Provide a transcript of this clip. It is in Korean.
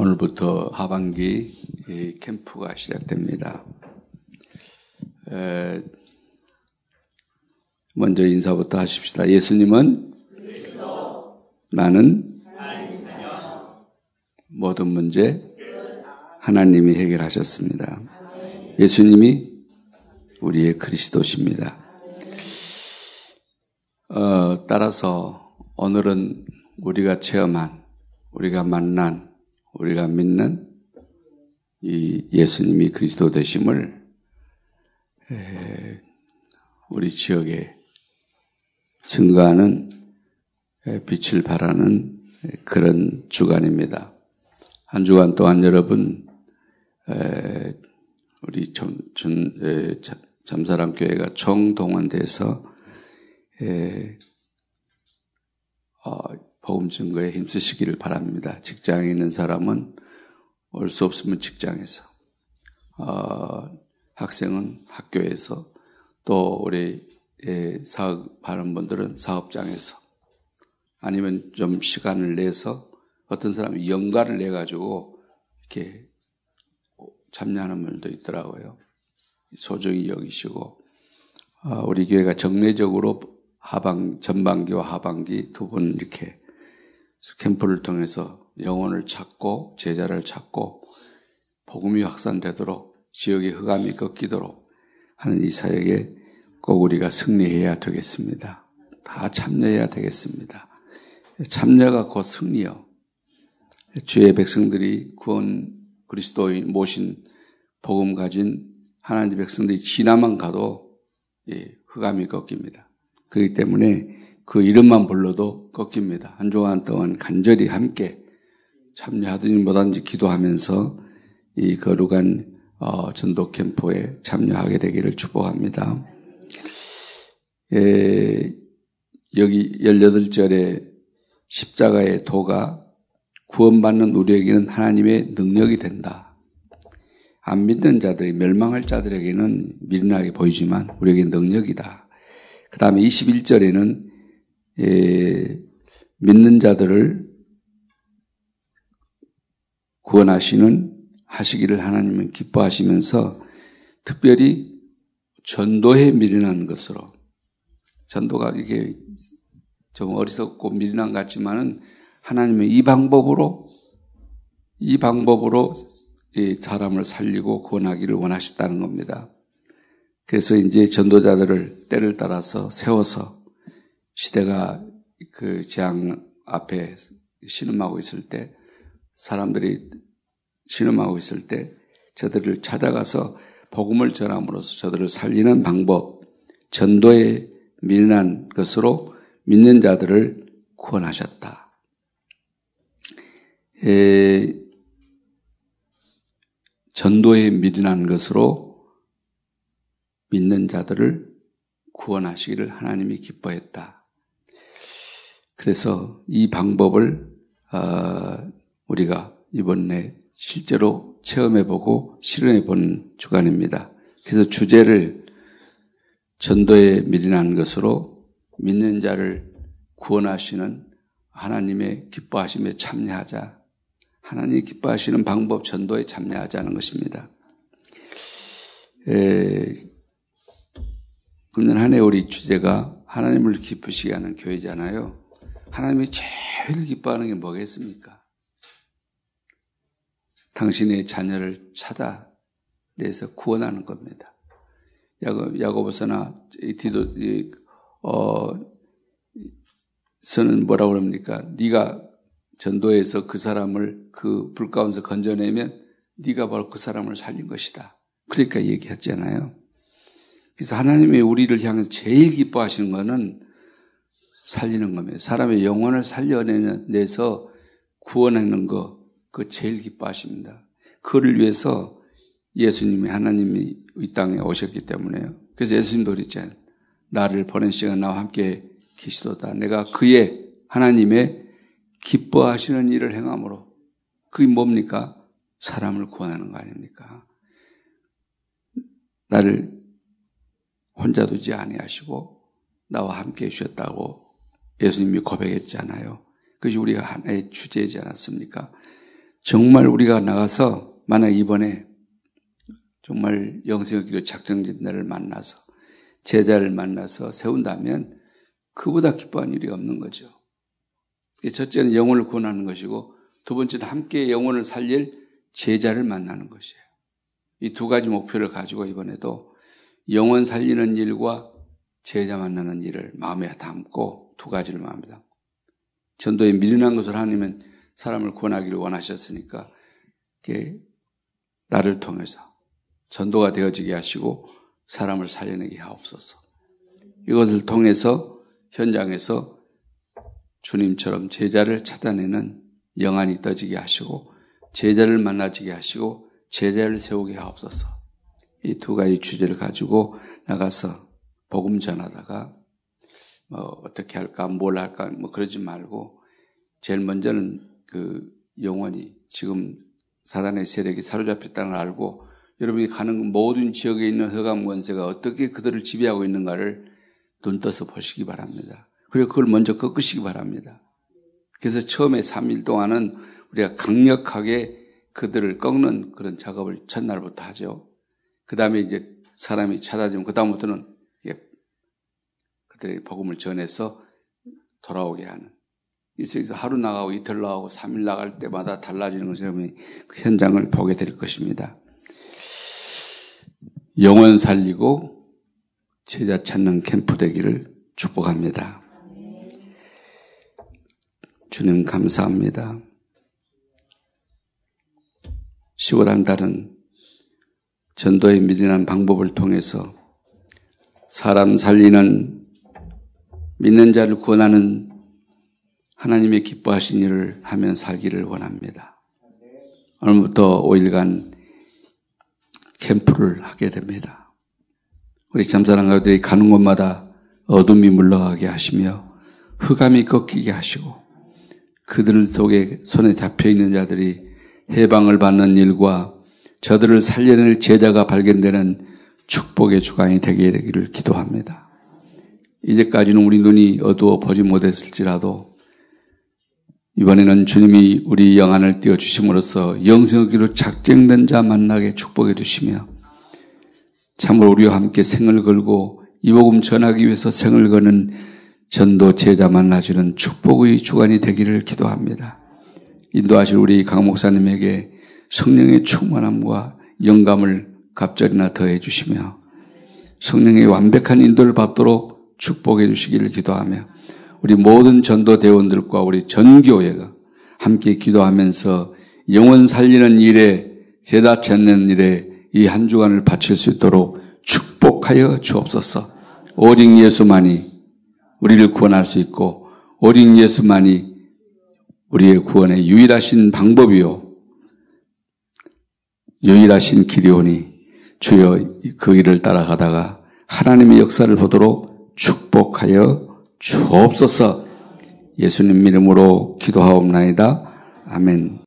오늘부터 하반기 캠프가 시작됩니다. 먼저 인사부터 하십시다. 예수님은 나는 모든 문제 하나님이 해결하셨습니다. 예수님이 우리의 그리스도십니다. 어, 따라서 오늘은 우리가 체험한, 우리가 만난, 우리가 믿는 이 예수님이 그리스도 되심을 우리 지역에 증가하는 빛을 발하는 그런 주간입니다. 한 주간 동안 여러분 우리 잠사람 교회가 총동원돼서 어, 복음 증거에 힘쓰시기를 바랍니다. 직장에 있는 사람은 올 수 없으면 직장에서, 어, 학생은 학교에서, 또 우리 사업하는 분들은 사업장에서, 아니면 좀 시간을 내서 어떤 사람이 연가를 내 가지고 이렇게 참여하는 분들도 있더라고요. 소중히 여기시고 어, 우리 교회가 정례적으로 하반 전반기와 하반기 두 번 이렇게 캠프를 통해서 영혼을 찾고 제자를 찾고 복음이 확산되도록 지역의 흑암이 꺾이도록 하는 이 사역에 꼭 우리가 승리해야 되겠습니다. 다 참여해야 되겠습니다. 참여가 곧 승리요. 주의 백성들이 구원 그리스도인 모신 복음 가진 하나님 백성들이 지나만 가도 예, 흑암이 꺾입니다. 그렇기 때문에 그 이름만 불러도 꺾입니다. 한 주간 동안 간절히 함께 참여하든지 못하든지 기도하면서 이 거룩한 어, 전도 캠프에 참여하게 되기를 축복합니다. 에, 여기 18절에 십자가의 도가 구원받는 우리에게는 하나님의 능력이 된다. 안 믿는 자들이 멸망할 자들에게는 미련하게 보이지만 우리에게 능력이다. 그 다음에 21절에는 예, 믿는 자들을 구원하시는 하시기를 하나님은 기뻐하시면서 특별히 전도에 미련한 것으로 전도가 이게 좀 어리석고 미련한 것 같지만은 하나님은 이 방법으로 이 방법으로 이 사람을 살리고 구원하기를 원하셨다는 겁니다. 그래서 이제 전도자들을 때를 따라서 세워서 시대가 그 재앙 앞에 신음하고 있을 때 사람들이 신음하고 있을 때 저들을 찾아가서 복음을 전함으로써 저들을 살리는 방법, 전도에 미련한 것으로 믿는 자들을 구원하셨다. 에, 전도에 미련한 것으로 믿는 자들을 구원하시기를 하나님이 기뻐했다. 그래서 이 방법을 어, 우리가 이번에 실제로 체험해보고 실현해본 주간입니다. 그래서 주제를 전도에 미련한 것으로 믿는 자를 구원하시는 하나님의 기뻐하심에 참여하자. 하나님이 기뻐하시는 방법 전도에 참여하자는 것입니다. 에, 금년 한 해 우리 주제가 하나님을 기쁘시게 하는 교회잖아요. 하나님이 제일 기뻐하는 게 뭐겠습니까? 당신의 자녀를 찾아내서 구원하는 겁니다. 야고, 야고보서나 디도 어 서는 뭐라고 그럽니까? 네가 전도해서 그 사람을 그 불 가운데서 건져내면 네가 바로 그 사람을 살린 것이다. 그러니까 얘기했잖아요. 그래서 하나님이 우리를 향해서 제일 기뻐하시는 것은 살리는 겁니다. 사람의 영혼을 살려내서 구원하는 거, 그 제일 기뻐하십니다. 그를 위해서 예수님이 하나님이 이 땅에 오셨기 때문에요. 그래서 예수님도 그랬잖아요. 나를 보낸 시간 나와 함께 계시도다. 내가 그의 하나님의 기뻐하시는 일을 행함으로 그게 뭡니까? 사람을 구원하는 거 아닙니까? 나를 혼자 두지 아니하시고 나와 함께 해주셨다고 예수님이 고백했잖아요. 그것이 우리가 하나의 주제이지 않았습니까? 정말 우리가 나가서 만약 이번에 정말 영생기로 작정된 날을 만나서 제자를 만나서 세운다면 그보다 기뻐한 일이 없는 거죠. 첫째는 영혼을 구원하는 것이고 두 번째는 함께 영혼을 살릴 제자를 만나는 것이에요. 이 두 가지 목표를 가지고 이번에도 영혼 살리는 일과 제자 만나는 일을 마음에 담고 두 가지를 담고 전도에 미련한 것을 하나님은 사람을 구원하기를 원하셨으니까 나를 통해서 전도가 되어지게 하시고 사람을 살려내게 하옵소서. 이것을 통해서 현장에서 주님처럼 제자를 찾아내는 영안이 떠지게 하시고 제자를 만나지게 하시고 제자를 세우게 하옵소서. 이 두 가지 주제를 가지고 나가서 복음 전하다가 뭐 어떻게 할까 뭘 할까 뭐 그러지 말고 제일 먼저는 그 영원히 지금 사단의 세력이 사로잡혔다는 걸 알고 여러분이 가는 모든 지역에 있는 허감 권세가 어떻게 그들을 지배하고 있는가를 눈 떠서 보시기 바랍니다. 그리고 그걸 먼저 꺾으시기 바랍니다. 그래서 처음에 3일 동안은 우리가 강력하게 그들을 꺾는 그런 작업을 첫날부터 하죠. 그 다음에 이제 사람이 찾아지면 그 다음부터는 그들에게 복음을 전해서 돌아오게 하는. 이세에서 하루 나가고 이틀 나가고 3일 나갈 때마다 달라지는 것을 그 현장을 보게 될 것입니다. 영원 살리고 제자 찾는 캠프 되기를 축복합니다. 주님 감사합니다. 10월 한 달은 전도의 미련한 방법을 통해서 사람 살리는 믿는 자를 구원하는 하나님의 기뻐하신 일을 하면 살기를 원합니다. 오늘부터 5일간 캠프를 하게 됩니다. 우리 잠사랑 가들이 가는 곳마다 어둠이 물러가게 하시며 흑암이 꺾이게 하시고 그들 속에 손에 잡혀 있는 자들이 해방을 받는 일과 저들을 살려낼 제자가 발견되는 축복의 주관이 되게 되기를 기도합니다. 이제까지는 우리 눈이 어두워 보지 못했을지라도 이번에는 주님이 우리 영안을 띄워 주심으로써 영생하기로 작정된 자 만나게 축복해 주시며 참으로 우리와 함께 생을 걸고 이 복음 전하기 위해서 생을 거는 전도 제자 만나주는 축복의 주관이 되기를 기도합니다. 인도하실 우리 강 목사님에게 성령의 충만함과 영감을 갑절이나 더해 주시며 성령의 완벽한 인도를 받도록 축복해 주시기를 기도하며 우리 모든 전도 대원들과 우리 전교회가 함께 기도하면서 영원 살리는 일에 제다 찾는 일에 이 한 주간을 바칠 수 있도록 축복하여 주옵소서. 오직 예수만이 우리를 구원할 수 있고 오직 예수만이 우리의 구원의 유일하신 방법이요. 유일하신 길이오니 주여 그 길을 따라가다가 하나님의 역사를 보도록 축복하여 주옵소서 예수님 이름으로 기도하옵나이다. 아멘.